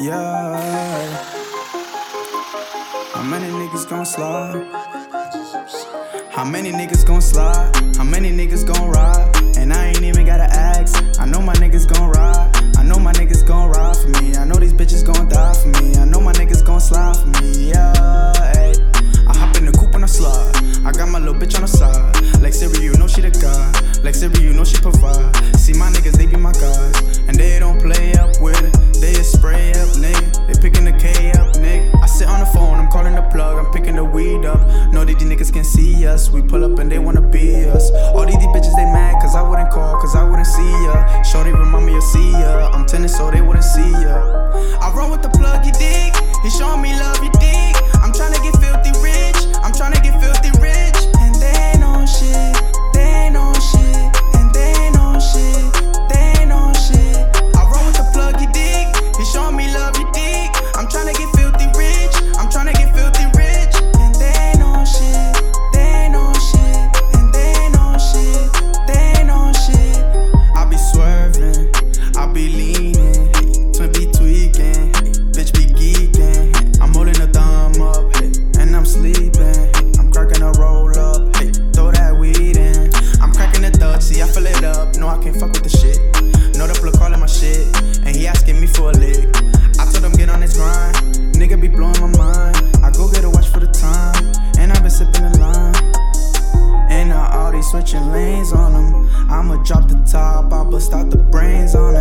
Yeah. How many niggas gon' slide? How many niggas gon' slide? How many niggas gon' ride? And I ain't even gotta ask. I know my niggas gon' ride. I know my niggas gon' ride for me. I know these bitches gon' die for me. I know my niggas gon' slide for me. Yeah, ay. I hop in the coupe and I slide. I got my little bitch on the side. Like Siri, you know she the guy. Like Siri, you know she provide. See my niggas, they be my guys. And they don't play up with it. They spray up, nigga. They picking the K up, nigga. I sit on the phone, I'm calling the plug. I'm picking the weed up. Know that these niggas can see us. We pull up and they wanna be us. All these, these bitches, they mad cause I wouldn't call, cause I wouldn't see ya. Shorty remind me of see ya. I'm tennis, so they wouldn't see ya. I run with the plug, you dig? He showing me love, you dig? I'm trying to get filthy rich. I'm trying to get switching lanes on them. I'ma drop the top, I bust out the brains on